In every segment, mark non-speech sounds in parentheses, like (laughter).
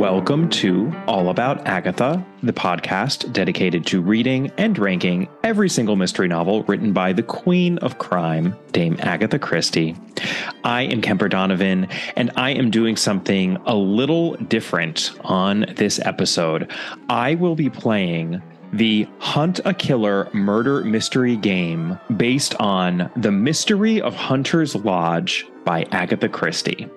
Welcome to All About Agatha, the podcast dedicated to reading and ranking every single mystery novel written by the Queen of Crime, Dame Agatha Christie. I am Kemper Donovan, and I am doing something a little different on this episode. I will be playing the Hunt a Killer murder mystery game based on The Mystery of Hunter's Lodge by Agatha Christie.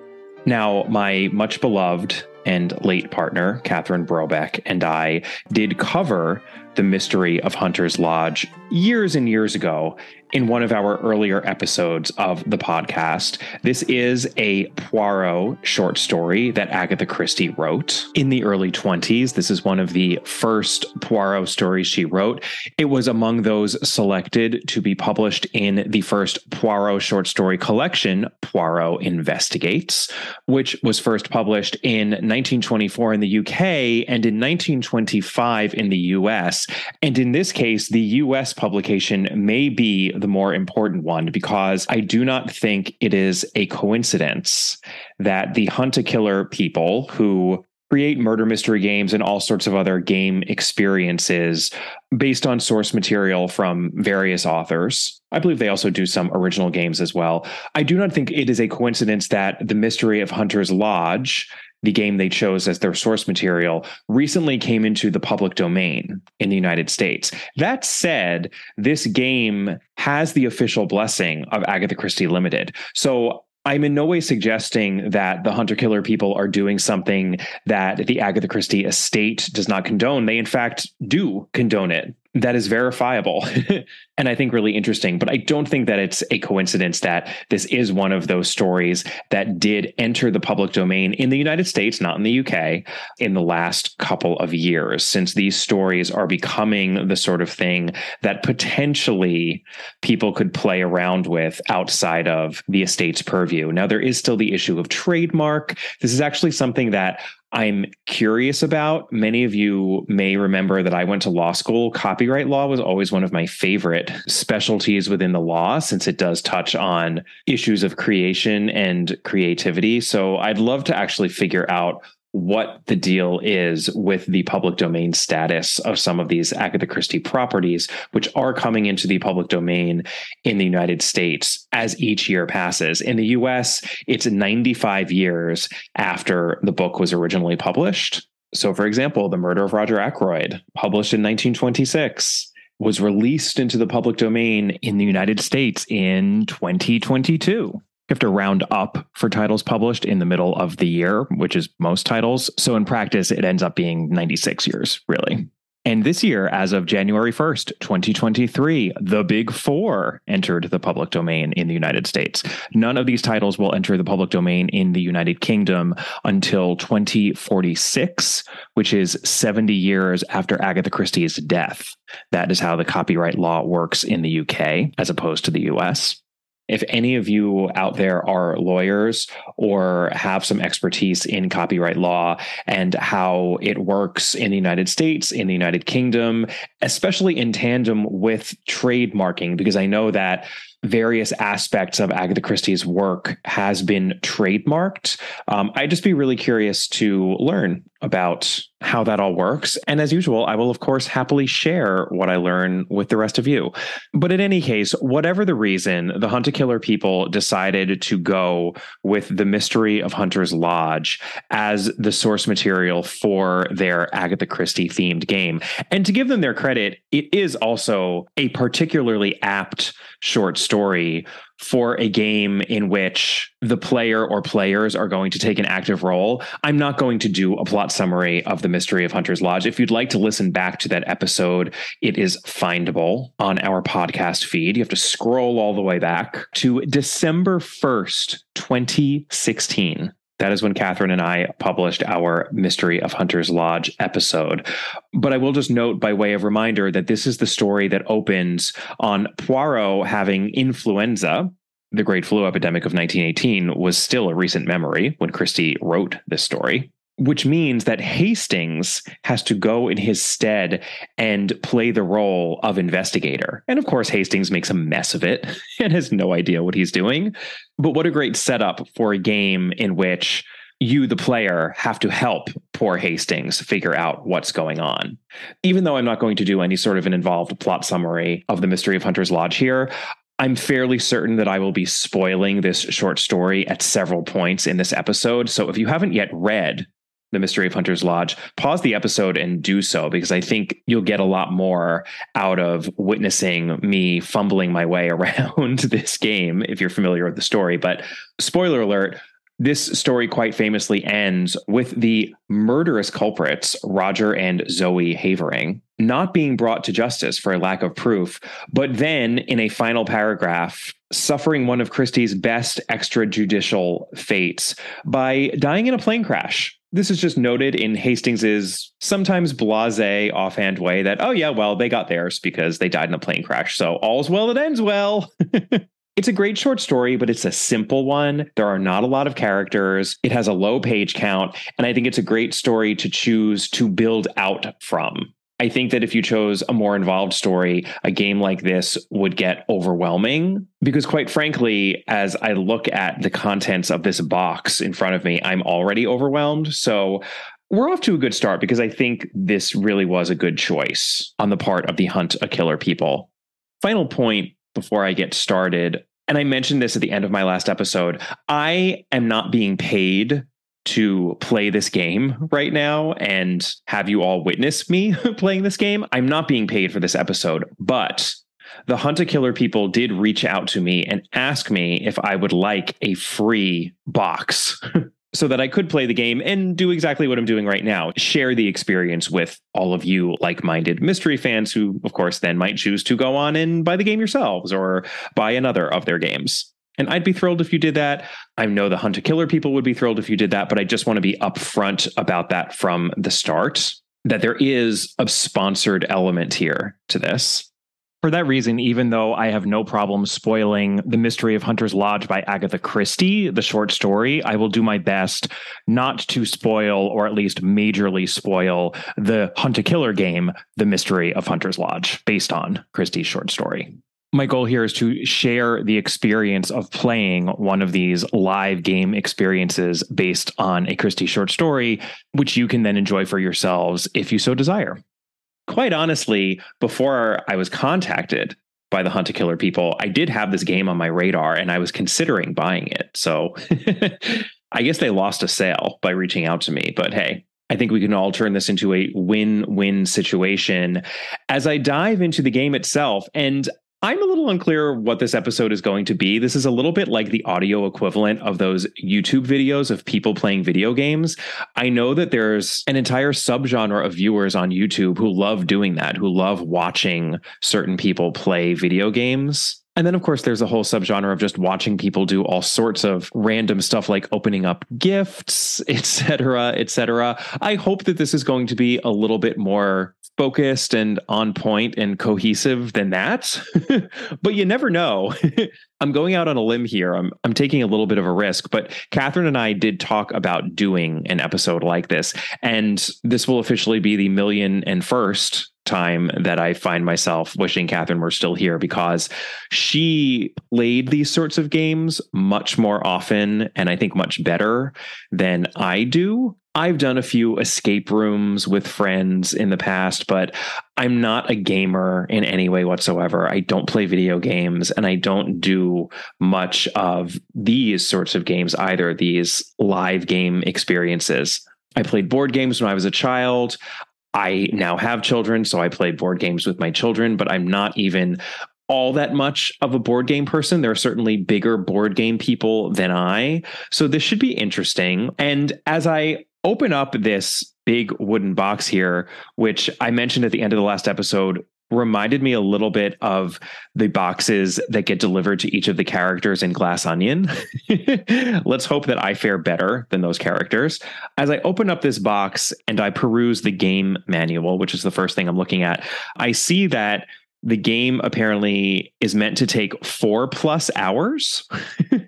Now, my much beloved and late partner, Catherine Brobeck, and I did cover the mystery of Hunter's Lodge years and years ago in one of our earlier episodes of the podcast. This is a Poirot short story that Agatha Christie wrote in the early 20s. This is one of the first Poirot stories she wrote. It was among those selected to be published in the first Poirot short story collection, Poirot Investigates, which was first published in 1924 in the UK and in 1925 in the US. And in this case, the US publication may be the more important one because I do not think it is a coincidence that the Hunt a Killer people who create murder mystery games and all sorts of other game experiences based on source material from various authors. I believe they also do some original games as well. I do not think it is a coincidence that the mystery of Hunter's Lodge the game they chose as their source material recently came into the public domain in the United States. That said, this game has the official blessing of Agatha Christie Limited. So I'm in no way suggesting that the Hunt a Killer people are doing something that the Agatha Christie estate does not condone. They, in fact, do condone it that is verifiable (laughs) and I think really interesting. But I don't think that it's a coincidence that this is one of those stories that did enter the public domain in the United States, not in the UK, in the last couple of years, since these stories are becoming the sort of thing that potentially people could play around with outside of the estate's purview. Now, there is still the issue of trademark. This is actually something that I'm curious about. Many of you may remember that I went to law school. Copyright law was always one of my favorite specialties within the law since it does touch on issues of creation and creativity. So I'd love to actually figure out what the deal is with the public domain status of some of these Agatha Christie properties, which are coming into the public domain in the United States as each year passes. In the US, it's 95 years after the book was originally published. So, for example, The Murder of Roger Ackroyd, published in 1926, was released into the public domain in the United States in 2022 have to round up for titles published in the middle of the year, which is most titles. So in practice, it ends up being 96 years, really. And this year, as of January 1st, 2023, The Big Four entered the public domain in the United States. None of these titles will enter the public domain in the United Kingdom until 2046, which is 70 years after Agatha Christie's death. That is how the copyright law works in the UK as opposed to the US if any of you out there are lawyers or have some expertise in copyright law and how it works in the United States, in the United Kingdom, especially in tandem with trademarking, because I know that various aspects of Agatha Christie's work has been trademarked. Um, I'd just be really curious to learn about how that all works. And as usual, I will, of course, happily share what I learn with the rest of you. But in any case, whatever the reason, the Hunt a Killer people decided to go with the mystery of Hunter's Lodge as the source material for their Agatha Christie themed game. And to give them their credit, it is also a particularly apt short story for a game in which the player or players are going to take an active role, I'm not going to do a plot summary of The Mystery of Hunter's Lodge. If you'd like to listen back to that episode, it is findable on our podcast feed. You have to scroll all the way back to December 1st, 2016. That is when Catherine and I published our Mystery of Hunter's Lodge episode. But I will just note by way of reminder that this is the story that opens on Poirot having influenza. The Great Flu Epidemic of 1918 was still a recent memory when Christie wrote this story which means that Hastings has to go in his stead and play the role of investigator. And of course, Hastings makes a mess of it (laughs) and has no idea what he's doing. But what a great setup for a game in which you, the player, have to help poor Hastings figure out what's going on. Even though I'm not going to do any sort of an involved plot summary of the Mystery of Hunter's Lodge here, I'm fairly certain that I will be spoiling this short story at several points in this episode. So if you haven't yet read the Mystery of Hunter's Lodge, pause the episode and do so because I think you'll get a lot more out of witnessing me fumbling my way (laughs) around this game if you're familiar with the story. But spoiler alert, this story quite famously ends with the murderous culprits, Roger and Zoe Havering, not being brought to justice for a lack of proof, but then in a final paragraph, suffering one of Christie's best extrajudicial fates by dying in a plane crash this is just noted in Hastings's sometimes blase offhand way that, oh, yeah, well, they got theirs because they died in a plane crash. So all's well that ends well. (laughs) it's a great short story, but it's a simple one. There are not a lot of characters. It has a low page count. And I think it's a great story to choose to build out from. I think that if you chose a more involved story, a game like this would get overwhelming because, quite frankly, as I look at the contents of this box in front of me, I'm already overwhelmed. So we're off to a good start because I think this really was a good choice on the part of the Hunt a Killer people. Final point before I get started. And I mentioned this at the end of my last episode. I am not being paid to play this game right now and have you all witness me (laughs) playing this game. I'm not being paid for this episode, but the Hunt a Killer people did reach out to me and ask me if I would like a free box (laughs) so that I could play the game and do exactly what I'm doing right now share the experience with all of you like minded mystery fans who, of course, then might choose to go on and buy the game yourselves or buy another of their games. And I'd be thrilled if you did that. I know the Hunt a Killer people would be thrilled if you did that, but I just want to be upfront about that from the start that there is a sponsored element here to this. For that reason, even though I have no problem spoiling The Mystery of Hunter's Lodge by Agatha Christie, the short story, I will do my best not to spoil or at least majorly spoil the Hunt a Killer game, The Mystery of Hunter's Lodge, based on Christie's short story my goal here is to share the experience of playing one of these live game experiences based on a Christie short story, which you can then enjoy for yourselves if you so desire. Quite honestly, before I was contacted by the Hunt a Killer people, I did have this game on my radar and I was considering buying it. So (laughs) I guess they lost a sale by reaching out to me, but hey, I think we can all turn this into a win win situation as I dive into the game itself. And I'm a little unclear what this episode is going to be. This is a little bit like the audio equivalent of those YouTube videos of people playing video games. I know that there's an entire subgenre of viewers on YouTube who love doing that, who love watching certain people play video games. And then, of course, there's a whole subgenre of just watching people do all sorts of random stuff like opening up gifts, (laughs) etc., etc. I hope that this is going to be a little bit more focused and on point and cohesive than that. (laughs) but you never know. (laughs) I'm going out on a limb here. I'm I'm taking a little bit of a risk, but Catherine and I did talk about doing an episode like this, and this will officially be the million and first time that I find myself wishing Catherine were still here because she played these sorts of games much more often and I think much better than I do. I've done a few escape rooms with friends in the past, but I'm not a gamer in any way whatsoever. I don't play video games and I don't do much of these sorts of games either, these live game experiences. I played board games when I was a child. I now have children, so I play board games with my children, but I'm not even all that much of a board game person. There are certainly bigger board game people than I. So this should be interesting. And as I open up this big wooden box here, which I mentioned at the end of the last episode, reminded me a little bit of the boxes that get delivered to each of the characters in Glass Onion. (laughs) Let's hope that I fare better than those characters. As I open up this box and I peruse the game manual, which is the first thing I'm looking at, I see that the game apparently is meant to take four plus hours.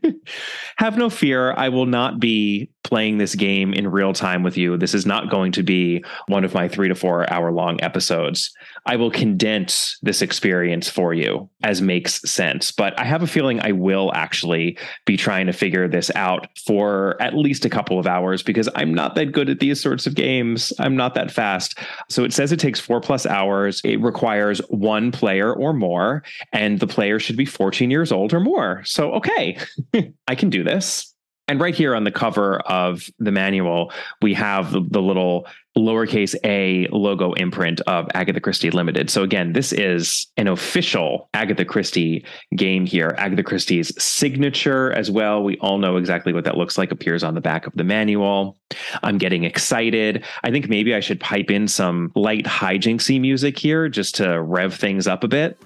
(laughs) Have no fear. I will not be playing this game in real time with you. This is not going to be one of my three to four hour long episodes. I will condense this experience for you as makes sense. But I have a feeling I will actually be trying to figure this out for at least a couple of hours because I'm not that good at these sorts of games. I'm not that fast. So it says it takes four plus hours. It requires one player or more, and the player should be 14 years old or more. So, okay, (laughs) I can do this. And right here on the cover of the manual, we have the, little lowercase a logo imprint of Agatha Christie Limited. So again, this is an official Agatha Christie game here. Agatha Christie's signature as well. We all know exactly what that looks like, appears on the back of the manual. I'm getting excited. I think maybe I should pipe in some light hijinksy music here just to rev things up a bit.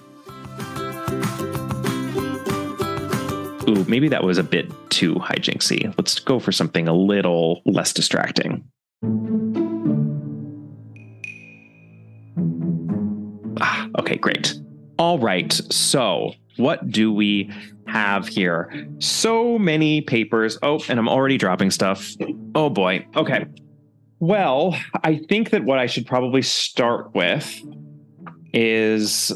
Ooh, maybe that was a bit too hijinksy. Let's go for something a little less distracting. Ah, okay, great. All right. So, what do we have here? So many papers. Oh, and I'm already dropping stuff. Oh boy. Okay. Well, I think that what I should probably start with is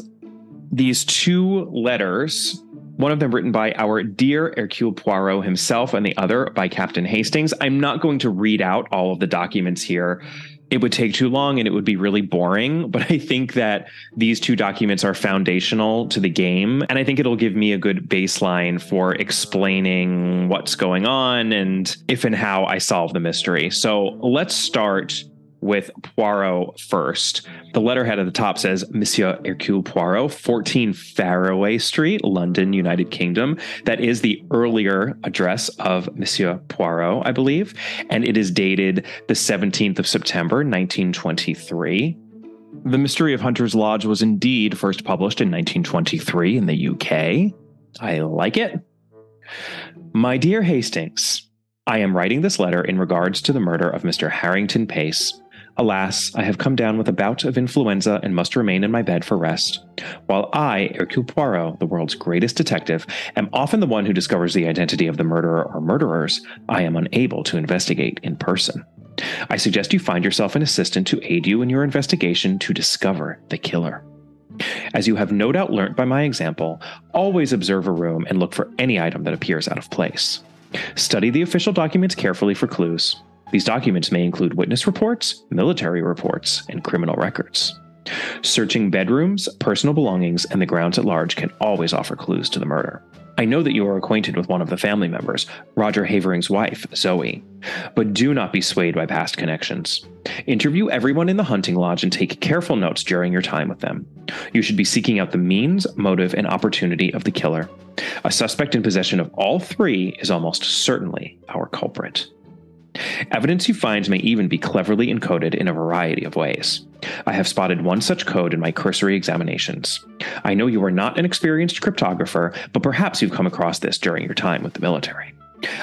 these two letters one of them written by our dear Hercule Poirot himself, and the other by Captain Hastings. I'm not going to read out all of the documents here. It would take too long and it would be really boring. But I think that these two documents are foundational to the game. And I think it'll give me a good baseline for explaining what's going on and if and how I solve the mystery. So let's start with Poirot first. The letterhead at the top says Monsieur Hercule Poirot, 14 Faraway Street, London, United Kingdom. That is the earlier address of Monsieur Poirot, I believe. And it is dated the 17th of September, 1923. The Mystery of Hunter's Lodge was indeed first published in 1923 in the UK. I like it. My dear Hastings, I am writing this letter in regards to the murder of Mr. Harrington Pace, Alas, I have come down with a bout of influenza and must remain in my bed for rest. While I, Hercule Poirot, the world's greatest detective, am often the one who discovers the identity of the murderer or murderers, I am unable to investigate in person. I suggest you find yourself an assistant to aid you in your investigation to discover the killer. As you have no doubt learnt by my example, always observe a room and look for any item that appears out of place. Study the official documents carefully for clues. These documents may include witness reports, military reports, and criminal records. Searching bedrooms, personal belongings, and the grounds at large can always offer clues to the murder. I know that you are acquainted with one of the family members, Roger Havering's wife, Zoe, but do not be swayed by past connections. Interview everyone in the hunting lodge and take careful notes during your time with them. You should be seeking out the means, motive, and opportunity of the killer. A suspect in possession of all three is almost certainly our culprit. Evidence you find may even be cleverly encoded in a variety of ways. I have spotted one such code in my cursory examinations. I know you are not an experienced cryptographer, but perhaps you've come across this during your time with the military.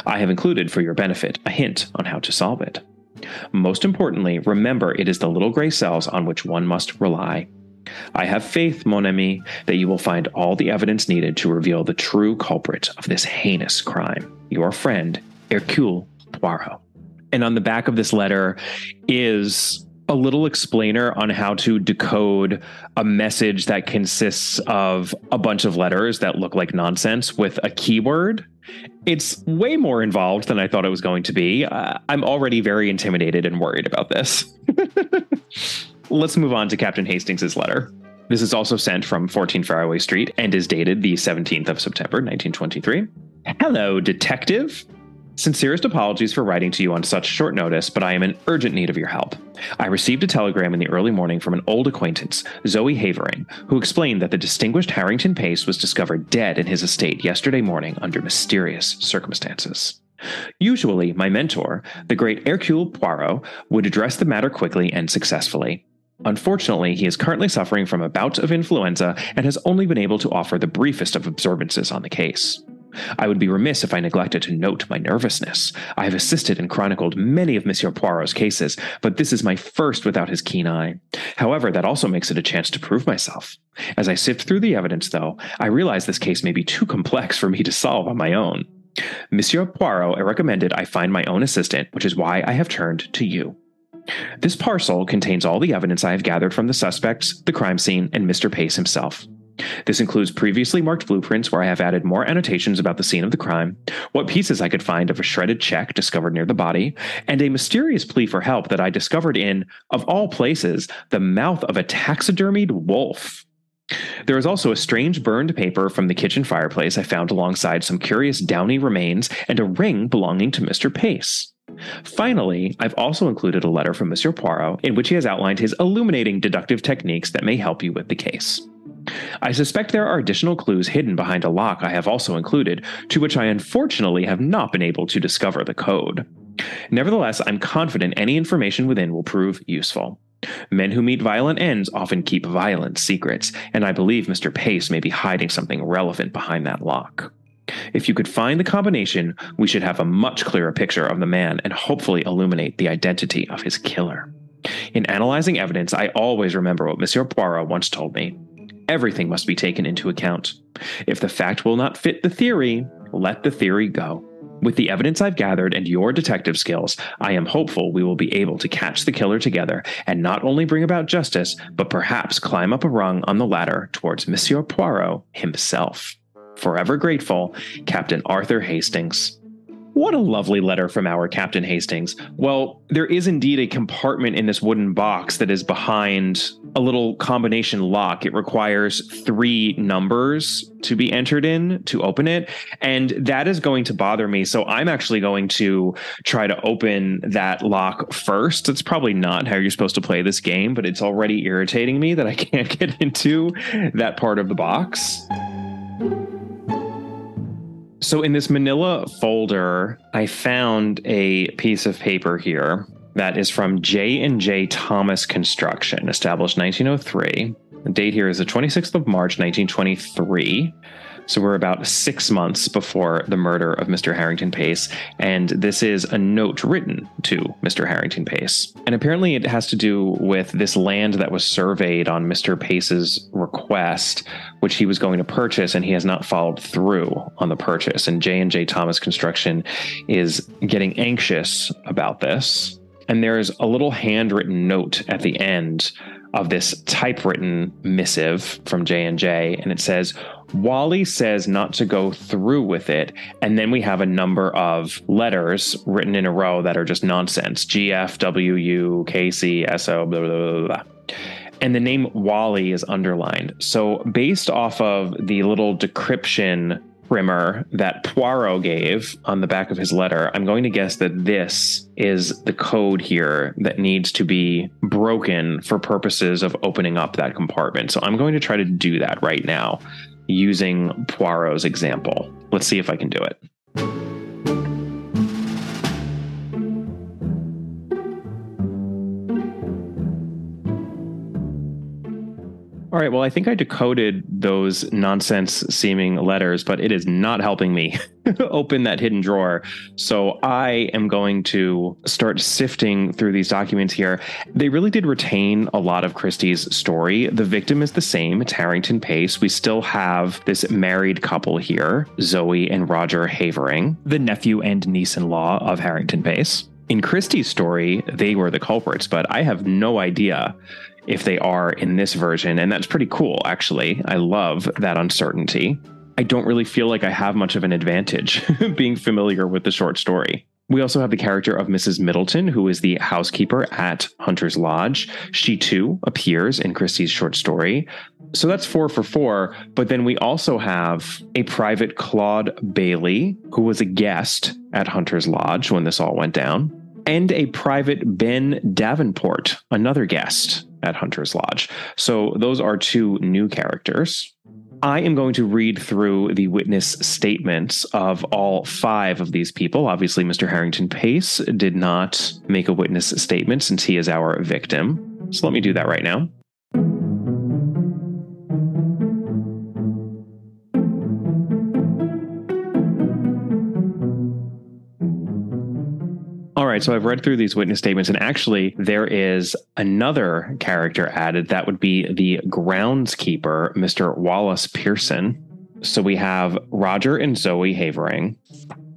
I have included for your benefit a hint on how to solve it. Most importantly, remember it is the little gray cells on which one must rely. I have faith, mon ami, that you will find all the evidence needed to reveal the true culprit of this heinous crime. Your friend, Hercule Poirot. And on the back of this letter is a little explainer on how to decode a message that consists of a bunch of letters that look like nonsense with a keyword. It's way more involved than I thought it was going to be. Uh, I'm already very intimidated and worried about this. (laughs) Let's move on to Captain Hastings' letter. This is also sent from 14 Faraway Street and is dated the 17th of September, 1923. Hello, detective. Sincerest apologies for writing to you on such short notice, but I am in urgent need of your help. I received a telegram in the early morning from an old acquaintance, Zoe Havering, who explained that the distinguished Harrington Pace was discovered dead in his estate yesterday morning under mysterious circumstances. Usually, my mentor, the great Hercule Poirot, would address the matter quickly and successfully. Unfortunately, he is currently suffering from a bout of influenza and has only been able to offer the briefest of observances on the case. I would be remiss if I neglected to note my nervousness. I have assisted and chronicled many of Monsieur Poirot's cases, but this is my first without his keen eye. However, that also makes it a chance to prove myself. As I sift through the evidence, though, I realize this case may be too complex for me to solve on my own. Monsieur Poirot recommended I find my own assistant, which is why I have turned to you. This parcel contains all the evidence I have gathered from the suspects, the crime scene, and Mr. Pace himself. This includes previously marked blueprints where I have added more annotations about the scene of the crime, what pieces I could find of a shredded check discovered near the body, and a mysterious plea for help that I discovered in, of all places, the mouth of a taxidermied wolf. There is also a strange burned paper from the kitchen fireplace I found alongside some curious downy remains and a ring belonging to Mr. Pace. Finally, I've also included a letter from Monsieur Poirot in which he has outlined his illuminating deductive techniques that may help you with the case. I suspect there are additional clues hidden behind a lock I have also included, to which I unfortunately have not been able to discover the code. Nevertheless, I'm confident any information within will prove useful. Men who meet violent ends often keep violent secrets, and I believe Mr. Pace may be hiding something relevant behind that lock. If you could find the combination, we should have a much clearer picture of the man and hopefully illuminate the identity of his killer. In analyzing evidence, I always remember what Monsieur Poirot once told me everything must be taken into account. If the fact will not fit the theory, let the theory go. With the evidence I've gathered and your detective skills, I am hopeful we will be able to catch the killer together and not only bring about justice, but perhaps climb up a rung on the ladder towards Monsieur Poirot himself. Forever grateful, Captain Arthur Hastings. What a lovely letter from our Captain Hastings. Well, there is indeed a compartment in this wooden box that is behind a little combination lock. It requires three numbers to be entered in to open it. And that is going to bother me. So I'm actually going to try to open that lock first. It's probably not how you're supposed to play this game, but it's already irritating me that I can't (laughs) get into that part of the box. So in this manila folder, I found a piece of paper here that is from J and J Thomas Construction, established 1903. The date here is the 26th of March, 1923. So we're about six months before the murder of Mr. Harrington Pace, and this is a note written to Mr. Harrington Pace. And apparently, it has to do with this land that was surveyed on Mr. Pace's request, which he was going to purchase, and he has not followed through on the purchase. And J and J Thomas Construction is getting anxious about this. And there's a little handwritten note at the end of this typewritten missive from J&J and it says Wally says not to go through with it and then we have a number of letters written in a row that are just nonsense G F W U K C S O blah blah blah blah and the name Wally is underlined. So, based off of the little decryption primer that Poirot gave on the back of his letter, I'm going to guess that this is the code here that needs to be broken for purposes of opening up that compartment. So I'm going to try to do that right now using Poirot's example. Let's see if I can do it. All right. Well, I think I decoded those nonsense seeming letters, but it is not helping me (laughs) open that hidden drawer. So I am going to start sifting through these documents here. They really did retain a lot of Christie's story. The victim is the same, it's Harrington Pace. We still have this married couple here, Zoe and Roger Havering, the nephew and niece in law of Harrington Pace. In Christie's story, they were the culprits, but I have no idea if they are in this version. And that's pretty cool, actually. I love that uncertainty. I don't really feel like I have much of an advantage (laughs) being familiar with the short story. We also have the character of Mrs. Middleton, who is the housekeeper at Hunter's Lodge. She too appears in Christie's short story. So that's four for four. But then we also have a private Claude Bailey, who was a guest at Hunter's Lodge when this all went down, and a private Ben Davenport, another guest at Hunter's Lodge. So those are two new characters. I am going to read through the witness statements of all five of these people. Obviously, Mr. Harrington Pace did not make a witness statement since he is our victim. So let me do that right now. Right, so I've read through these witness statements, and actually, there is another character added. That would be the groundskeeper, Mr. Wallace Pearson. So we have Roger and Zoe Havering,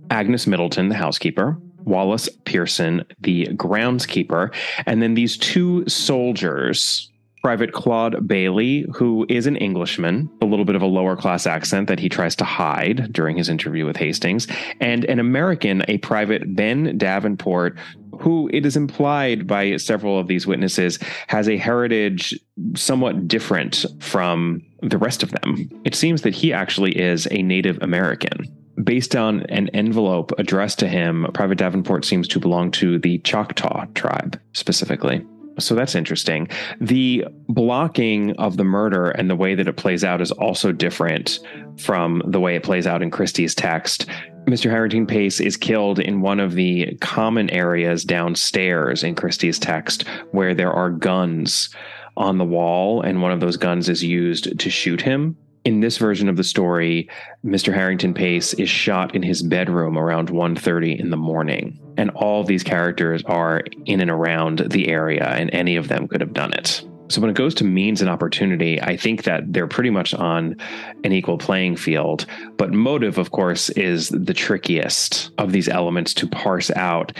Agnes Middleton, the housekeeper, Wallace Pearson, the groundskeeper, and then these two soldiers Private Claude Bailey, who is an Englishman, a little bit of a lower class accent that he tries to hide during his interview with Hastings, and an American, a Private Ben Davenport, who it is implied by several of these witnesses has a heritage somewhat different from the rest of them. It seems that he actually is a Native American. Based on an envelope addressed to him, Private Davenport seems to belong to the Choctaw tribe specifically. So that's interesting. The blocking of the murder and the way that it plays out is also different from the way it plays out in Christie's text. Mr. Harrington Pace is killed in one of the common areas downstairs in Christie's text where there are guns on the wall, and one of those guns is used to shoot him in this version of the story, Mr. Harrington Pace is shot in his bedroom around 1:30 in the morning, and all these characters are in and around the area, and any of them could have done it. So when it goes to means and opportunity, I think that they're pretty much on an equal playing field. But motive, of course, is the trickiest of these elements to parse out.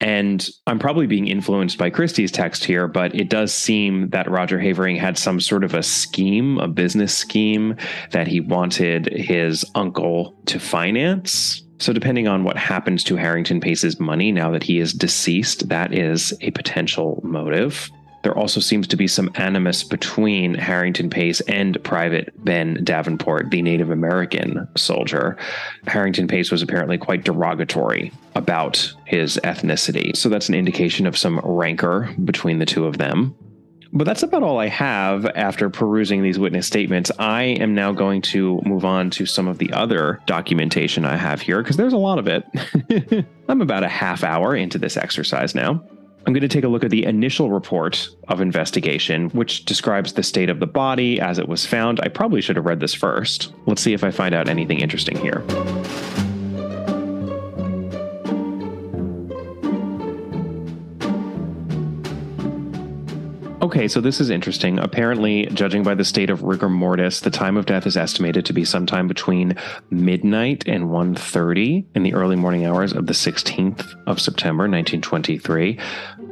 And I'm probably being influenced by Christie's text here, but it does seem that Roger Havering had some sort of a scheme, a business scheme that he wanted his uncle to finance. So, depending on what happens to Harrington Pace's money now that he is deceased, that is a potential motive. There also seems to be some animus between Harrington Pace and Private Ben Davenport, the Native American soldier. Harrington Pace was apparently quite derogatory about his ethnicity. So that's an indication of some rancor between the two of them. But that's about all I have after perusing these witness statements. I am now going to move on to some of the other documentation I have here because there's a lot of it. (laughs) I'm about a half hour into this exercise now. I'm going to take a look at the initial report of investigation, which describes the state of the body as it was found. I probably should have read this first. Let's see if I find out anything interesting here. Okay, so this is interesting. Apparently, judging by the state of rigor mortis, the time of death is estimated to be sometime between midnight and 1:30 in the early morning hours of the 16th of September 1923.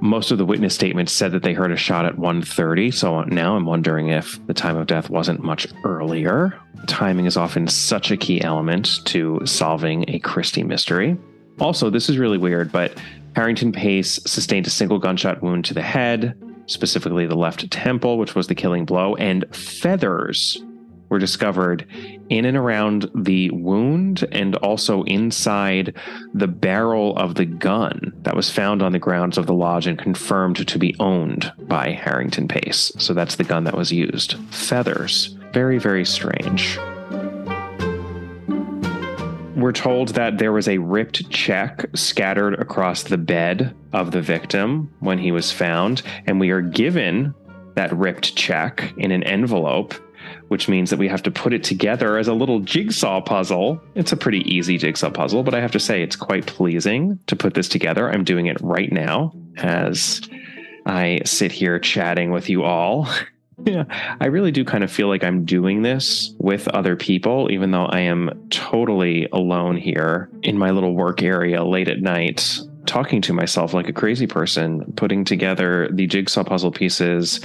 Most of the witness statements said that they heard a shot at 1:30, so now I'm wondering if the time of death wasn't much earlier. Timing is often such a key element to solving a Christie mystery. Also, this is really weird, but Harrington Pace sustained a single gunshot wound to the head specifically the left temple, which was the killing blow, and feathers were discovered in and around the wound and also inside the barrel of the gun that was found on the grounds of the lodge and confirmed to be owned by Harrington Pace. So that's the gun that was used. Feathers. Very, very strange we're told that there was a ripped check scattered across the bed of the victim when he was found, and we are given that ripped check in an envelope, which means that we have to put it together as a little jigsaw puzzle. It's a pretty easy jigsaw puzzle, but I have to say it's quite pleasing to put this together. I'm doing it right now as I sit here chatting with you all. (laughs) Yeah, I really do kind of feel like I'm doing this with other people, even though I am totally alone here in my little work area late at night, talking to myself like a crazy person, putting together the jigsaw puzzle pieces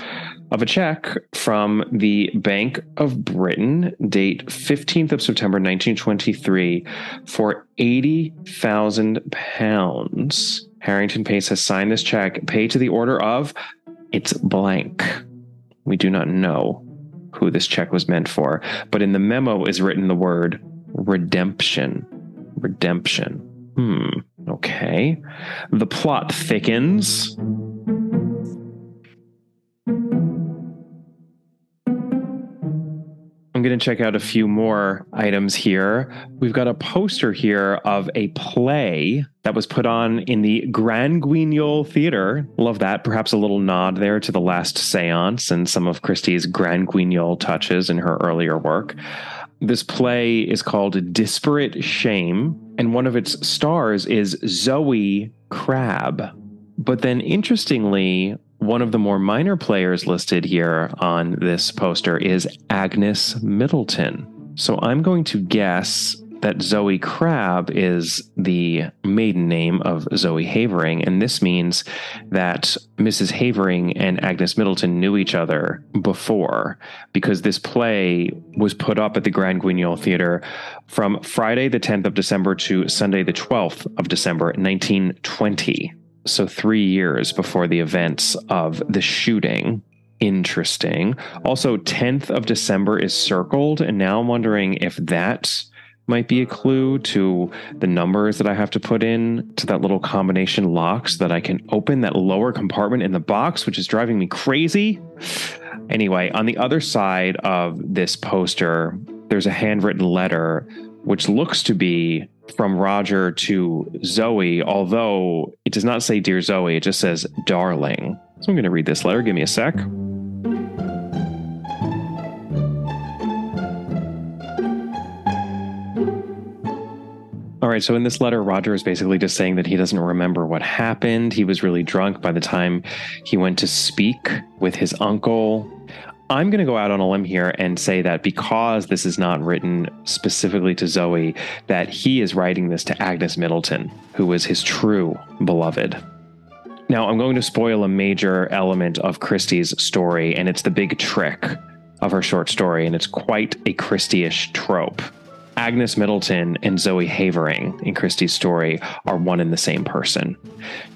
of a check from the Bank of Britain, date 15th of September 1923, for 80,000 pounds. Harrington Pace has signed this check, paid to the order of it's blank. We do not know who this check was meant for, but in the memo is written the word redemption. Redemption. Hmm. Okay. The plot thickens. Going to check out a few more items here. We've got a poster here of a play that was put on in the Grand Guignol Theater. Love that. Perhaps a little nod there to the last seance and some of Christie's Grand Guignol touches in her earlier work. This play is called Disparate Shame, and one of its stars is Zoe Crabbe. But then, interestingly, one of the more minor players listed here on this poster is Agnes Middleton. So I'm going to guess that Zoe Crabbe is the maiden name of Zoe Havering, and this means that Mrs. Havering and Agnes Middleton knew each other before because this play was put up at the Grand Guignol Theater from Friday the 10th of December to Sunday the 12th of December 1920 so three years before the events of the shooting. Interesting. Also, 10th of December is circled, and now I'm wondering if that might be a clue to the numbers that I have to put in to that little combination lock so that I can open that lower compartment in the box, which is driving me crazy. Anyway, on the other side of this poster, there's a handwritten letter which looks to be from Roger to Zoe, although it does not say Dear Zoe, it just says Darling. So I'm going to read this letter. Give me a sec. All right, so in this letter, Roger is basically just saying that he doesn't remember what happened. He was really drunk by the time he went to speak with his uncle. I'm going to go out on a limb here and say that because this is not written specifically to Zoe, that he is writing this to Agnes Middleton, who was his true beloved. Now, I'm going to spoil a major element of Christie's story, and it's the big trick of her short story, and it's quite a Christie-ish trope. Agnes Middleton and Zoe Havering in Christie's story are one and the same person.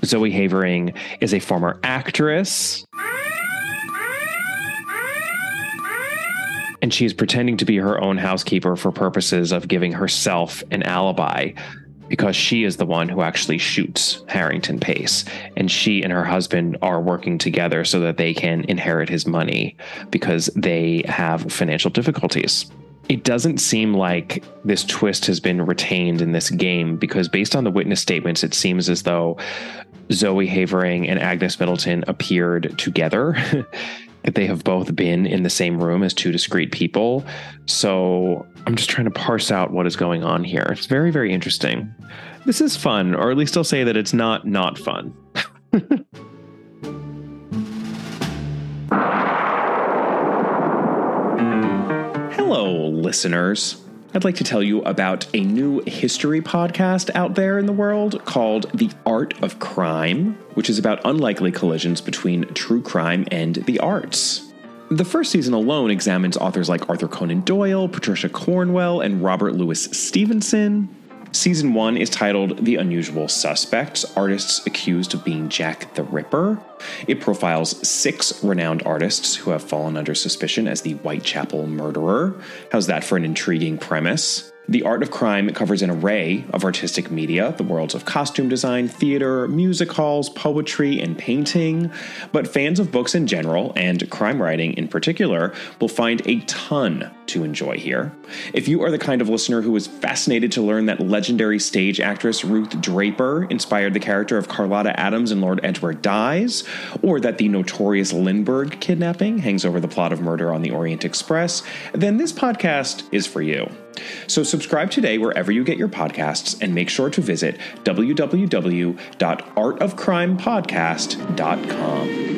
Zoe Havering is a former actress and she is pretending to be her own housekeeper for purposes of giving herself an alibi because she is the one who actually shoots Harrington Pace. And she and her husband are working together so that they can inherit his money because they have financial difficulties. It doesn't seem like this twist has been retained in this game because, based on the witness statements, it seems as though Zoe Havering and Agnes Middleton appeared together (laughs) they have both been in the same room as two discrete people. So I'm just trying to parse out what is going on here. It's very, very interesting. This is fun, or at least I'll say that it's not not fun. (laughs) Hello, listeners. I'd like to tell you about a new history podcast out there in the world called The Art of Crime, which is about unlikely collisions between true crime and the arts. The first season alone examines authors like Arthur Conan Doyle, Patricia Cornwell, and Robert Louis Stevenson. Season 1 is titled The Unusual Suspects Artists Accused of Being Jack the Ripper. It profiles six renowned artists who have fallen under suspicion as the Whitechapel murderer. How's that for an intriguing premise? The Art of Crime covers an array of artistic media, the worlds of costume design, theater, music halls, poetry, and painting. But fans of books in general, and crime writing in particular, will find a ton to enjoy here. If you are the kind of listener who is fascinated to learn that legendary stage actress Ruth Draper inspired the character of Carlotta Adams in Lord Edgware Dies, or that the notorious Lindbergh kidnapping hangs over the plot of Murder on the Orient Express, then this podcast is for you. So subscribe today wherever you get your podcasts and make sure to visit www.artofcrimepodcast.com.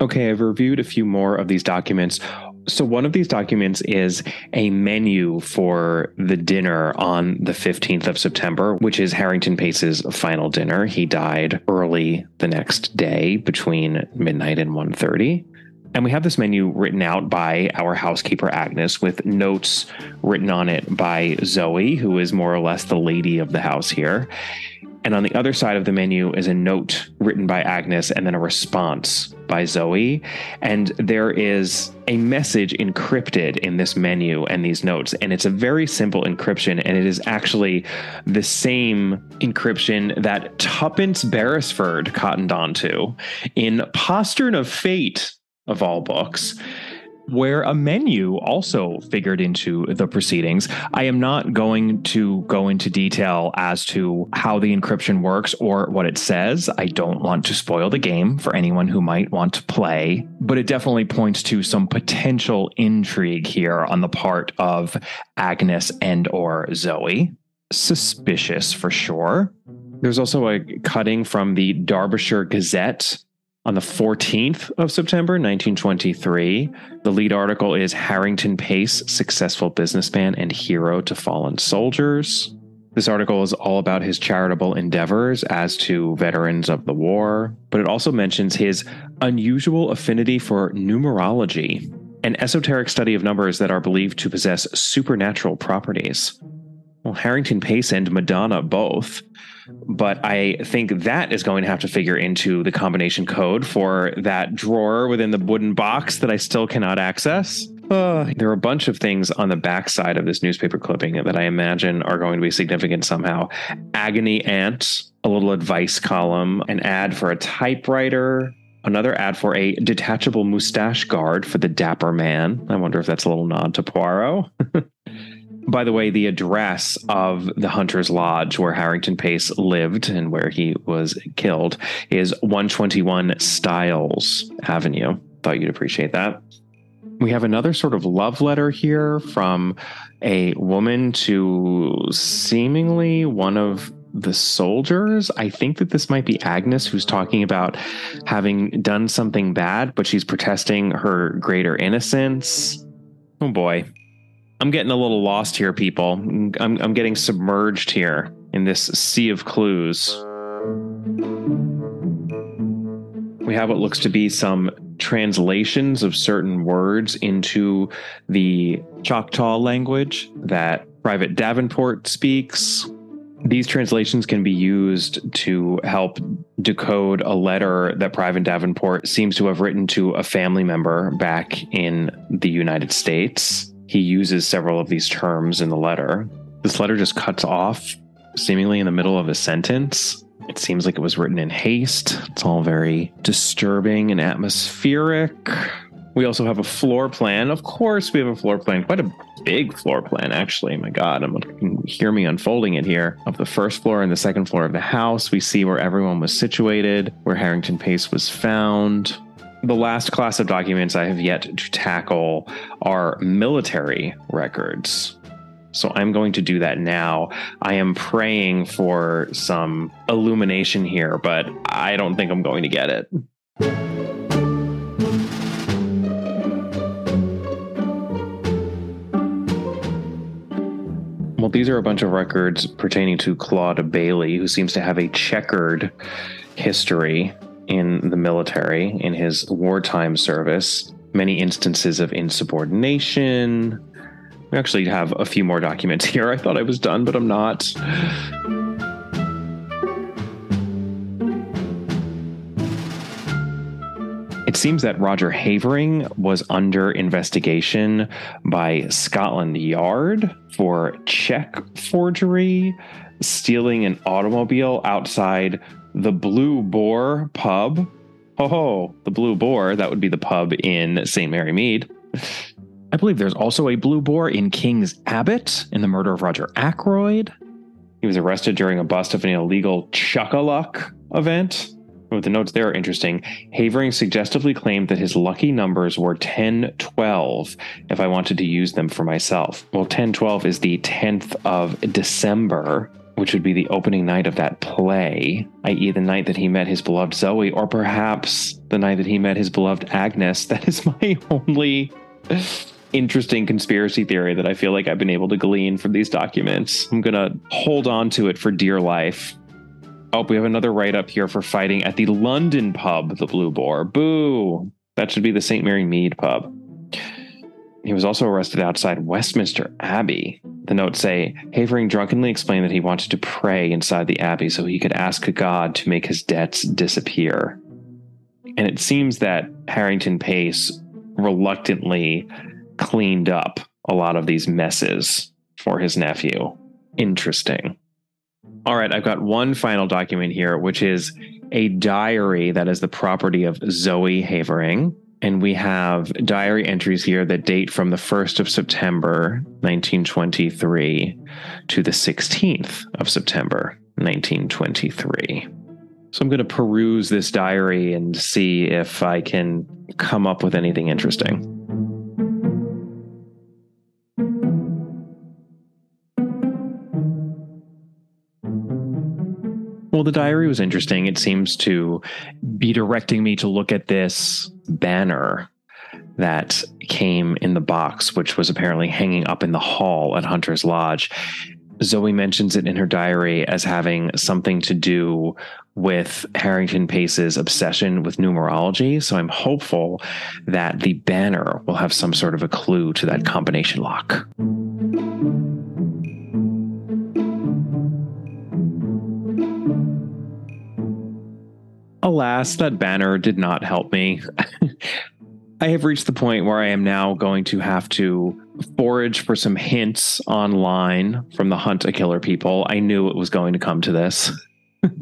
Okay, I've reviewed a few more of these documents. So, one of these documents is a menu for the dinner on the 15th of September, which is Harrington Pace's final dinner. He died early the next day between midnight and 1:30. And we have this menu written out by our housekeeper Agnes with notes written on it by Zoe, who is more or less the lady of the house here. And on the other side of the menu is a note written by Agnes and then a response by Zoe. And there is a message encrypted in this menu and these notes. And it's a very simple encryption. And it is actually the same encryption that Tuppence Beresford cottoned onto in Postern of Fate, of all books where a menu also figured into the proceedings. I am not going to go into detail as to how the encryption works or what it says. I don't want to spoil the game for anyone who might want to play, but it definitely points to some potential intrigue here on the part of Agnes and or Zoe. Suspicious for sure. There's also a cutting from the Derbyshire Gazette on the 14th of September, 1923. The lead article is Harrington Pace, successful businessman and hero to fallen soldiers. This article is all about his charitable endeavors as to veterans of the war, but it also mentions his unusual affinity for numerology, an esoteric study of numbers that are believed to possess supernatural properties. Well, Harrington Pace and Madonna both but I think that is going to have to figure into the combination code for that drawer within the wooden box that I still cannot access. Uh, there are a bunch of things on the backside of this newspaper clipping that I imagine are going to be significant somehow. Agony Aunt, a little advice column, an ad for a typewriter, another ad for a detachable mustache guard for the dapper man. I wonder if that's a little nod to Poirot. (laughs) by the way, the address of the Hunter's Lodge where Harrington Pace lived and where he was killed is 121 Styles Avenue. Thought you'd appreciate that. We have another sort of love letter here from a woman to seemingly one of the soldiers. I think that this might be Agnes who's talking about having done something bad, but she's protesting her greater innocence. Oh boy. I'm getting a little lost here, people. I'm, I'm getting submerged here in this sea of clues. We have what looks to be some translations of certain words into the Choctaw language that Private Davenport speaks. These translations can be used to help decode a letter that Private Davenport seems to have written to a family member back in the United States he uses several of these terms in the letter. This letter just cuts off seemingly in the middle of a sentence. It seems like it was written in haste. It's all very disturbing and atmospheric. We also have a floor plan. Of course, we have a floor plan, quite a big floor plan, actually. My God, I'm you can hear me unfolding it here. Of the first floor and the second floor of the house, we see where everyone was situated, where Harrington Pace was found. The last class of documents I have yet to tackle are military records. So I'm going to do that now. I am praying for some illumination here, but I don't think I'm going to get it. Well, these are a bunch of records pertaining to Claude Bailey, who seems to have a checkered history in the military in his wartime service, many instances of insubordination. We actually have a few more documents (laughs) here. I thought I was done, but I'm not. It seems that Roger Havering was under investigation by Scotland Yard for check forgery, stealing an automobile outside the Blue Boar pub. Ho ho, the Blue Boar, that would be the pub in St. Mary Mead. I believe there's also a Blue Boar in King's Abbot in the murder of Roger Ackroyd. He was arrested during a bust of an illegal Chuck-a-Luck event. With the notes there are interesting. Havering suggestively claimed that his lucky numbers were 10 12 if I wanted to use them for myself. Well, 10 12 is the 10th of December, which would be the opening night of that play, i.e., the night that he met his beloved Zoe, or perhaps the night that he met his beloved Agnes. (laughs) That is my only interesting conspiracy theory that I feel like I've been able to glean from these documents. I'm going to hold on to it for dear life. Oh, we have another write up here for fighting at the London pub, the Blue Boar. Boo! That should be the St. Mary Mead pub. He was also arrested outside Westminster Abbey. The notes say Havering drunkenly explained that he wanted to pray inside the abbey so he could ask God to make his debts disappear. And it seems that Harrington Pace reluctantly cleaned up a lot of these messes for his nephew. Interesting. All right, I've got one final document here, which is a diary that is the property of Zoe Havering. And we have diary entries here that date from the 1st of September, 1923, to the 16th of September, 1923. So I'm going to peruse this diary and see if I can come up with anything interesting. Well, the diary was interesting. It seems to be directing me to look at this banner that came in the box, which was apparently hanging up in the hall at Hunter's Lodge. Zoe mentions it in her diary as having something to do with Harrington Pace's obsession with numerology. So I'm hopeful that the banner will have some sort of a clue to that combination lock. Alas, that banner did not help me. (laughs) I have reached the point where I am now going to have to forage for some hints online from the Hunt a Killer people. I knew it was going to come to this. (laughs)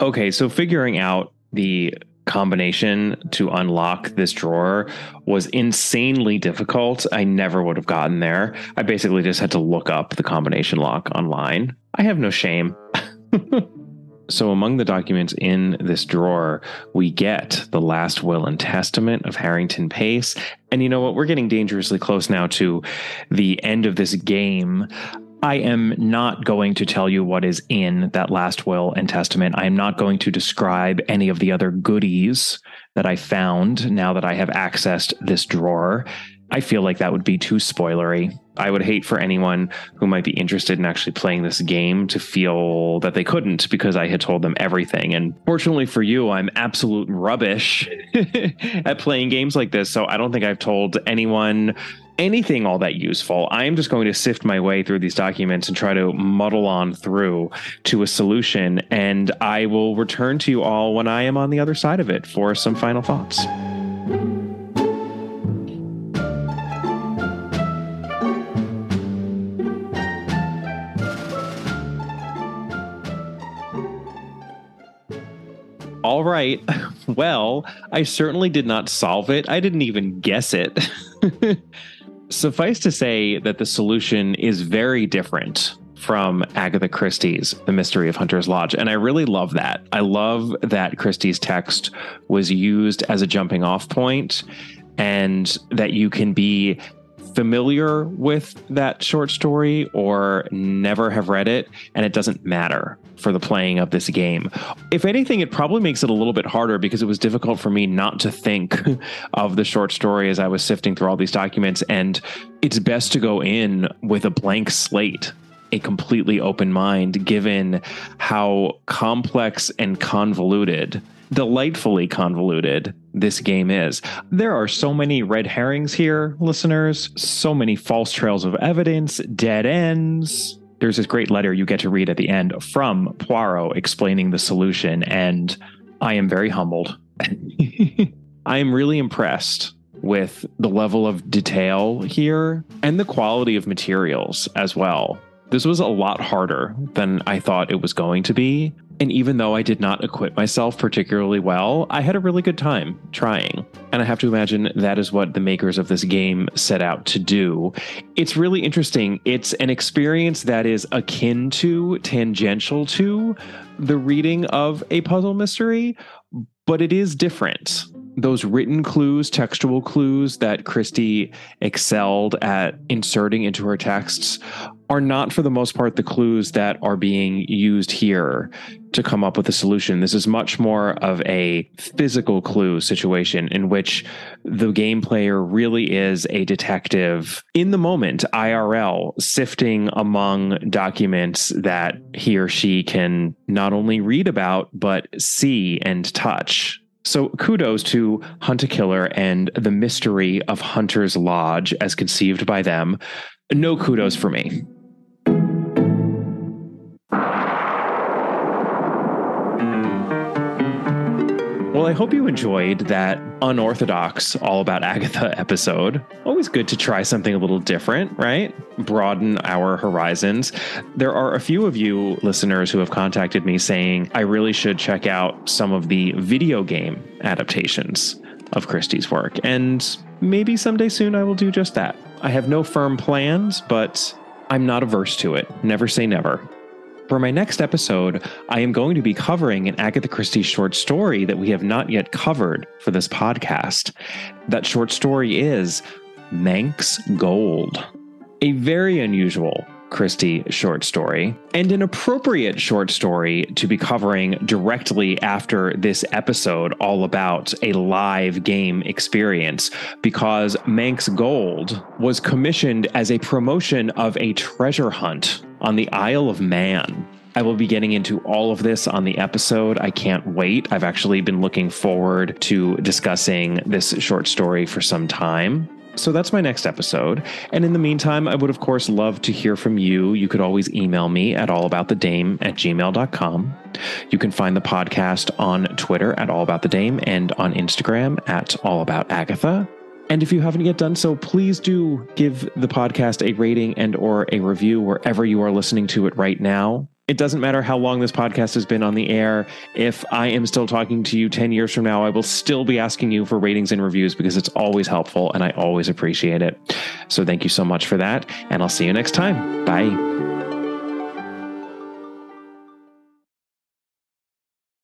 okay, so figuring out the combination to unlock this drawer was insanely difficult. I never would have gotten there. I basically just had to look up the combination lock online. I have no shame. (laughs) So, among the documents in this drawer, we get the last will and testament of Harrington Pace. And you know what? We're getting dangerously close now to the end of this game. I am not going to tell you what is in that last will and testament. I am not going to describe any of the other goodies that I found now that I have accessed this drawer. I feel like that would be too spoilery. I would hate for anyone who might be interested in actually playing this game to feel that they couldn't because I had told them everything. And fortunately for you, I'm absolute rubbish (laughs) at playing games like this. So I don't think I've told anyone anything all that useful. I'm just going to sift my way through these documents and try to muddle on through to a solution. And I will return to you all when I am on the other side of it for some final thoughts. All right. (laughs) Well, I certainly did not solve it. I didn't even guess it. (laughs) Suffice to say that the solution is very different from Agatha Christie's The Mystery of Hunter's Lodge. And I really love that. I love that Christie's text was used as a jumping off point and that you can be familiar with that short story or never have read it, and it doesn't matter for the playing of this game. If anything, it probably makes it a little bit harder because it was difficult for me not to think (laughs) of the short story as I was sifting through all these documents. And it's best to go in with a blank slate a completely open mind given how complex and convoluted delightfully convoluted this game is. There are so many red herrings here, listeners, so many false trails of evidence, dead ends. There's this great letter you get to read at the end from Poirot explaining the solution, and I am very humbled. (laughs) I am really impressed with the level of detail here and the quality of materials as well. This was a lot harder than I thought it was going to be. And even though I did not equip myself particularly well, I had a really good time trying. And I have to imagine that is what the makers of this game set out to do. It's really interesting. It's an experience that is akin to, tangential to, the reading of a puzzle mystery, but it is different those written clues, textual clues that Christie excelled at inserting into her texts are not, for the most part, the clues that are being used here to come up with a solution. This is much more of a physical clue situation in which the game player really is a detective in the moment, IRL, sifting among documents that he or she can not only read about, but see and touch. So kudos to Hunt a Killer and the mystery of Hunter's Lodge as conceived by them. No kudos for me. Well, I hope you enjoyed that unorthodox All About Agatha (laughs) episode. Always good to try something a little different, right? Broaden our horizons. There are a few of you listeners who have contacted me saying I really should check out some of the video game adaptations of Christie's work. And maybe someday soon I will do just that. I have no firm plans, but I'm not averse to it. Never say never. For my next episode, I am going to be covering an Agatha Christie short story that we have not yet covered for this podcast. That short story is Manx Gold, a very unusual Christie short story, and an appropriate short story to be covering directly after this episode, all about a live game experience, because Manx Gold was commissioned as a promotion of a treasure hunt on the Isle of Man. I will be getting into all of this on the episode. I can't wait. I've actually been looking forward to discussing this short story for some time. So that's my next episode. And in the meantime, I would, of course, love to hear from you. You could always email me at allaboutthedame at gmail.com. You can find the podcast on Twitter at allaboutthedame and on Instagram at allaboutagatha. And if you haven't yet done so, please do give the podcast a rating and or a review wherever you are listening to it right now. It doesn't matter how long this podcast has been on the air. If I am still talking to you 10 years from now, I will still be asking you for ratings and reviews because it's always helpful and I always appreciate it. So thank you so much for that. And I'll see you next time. Bye.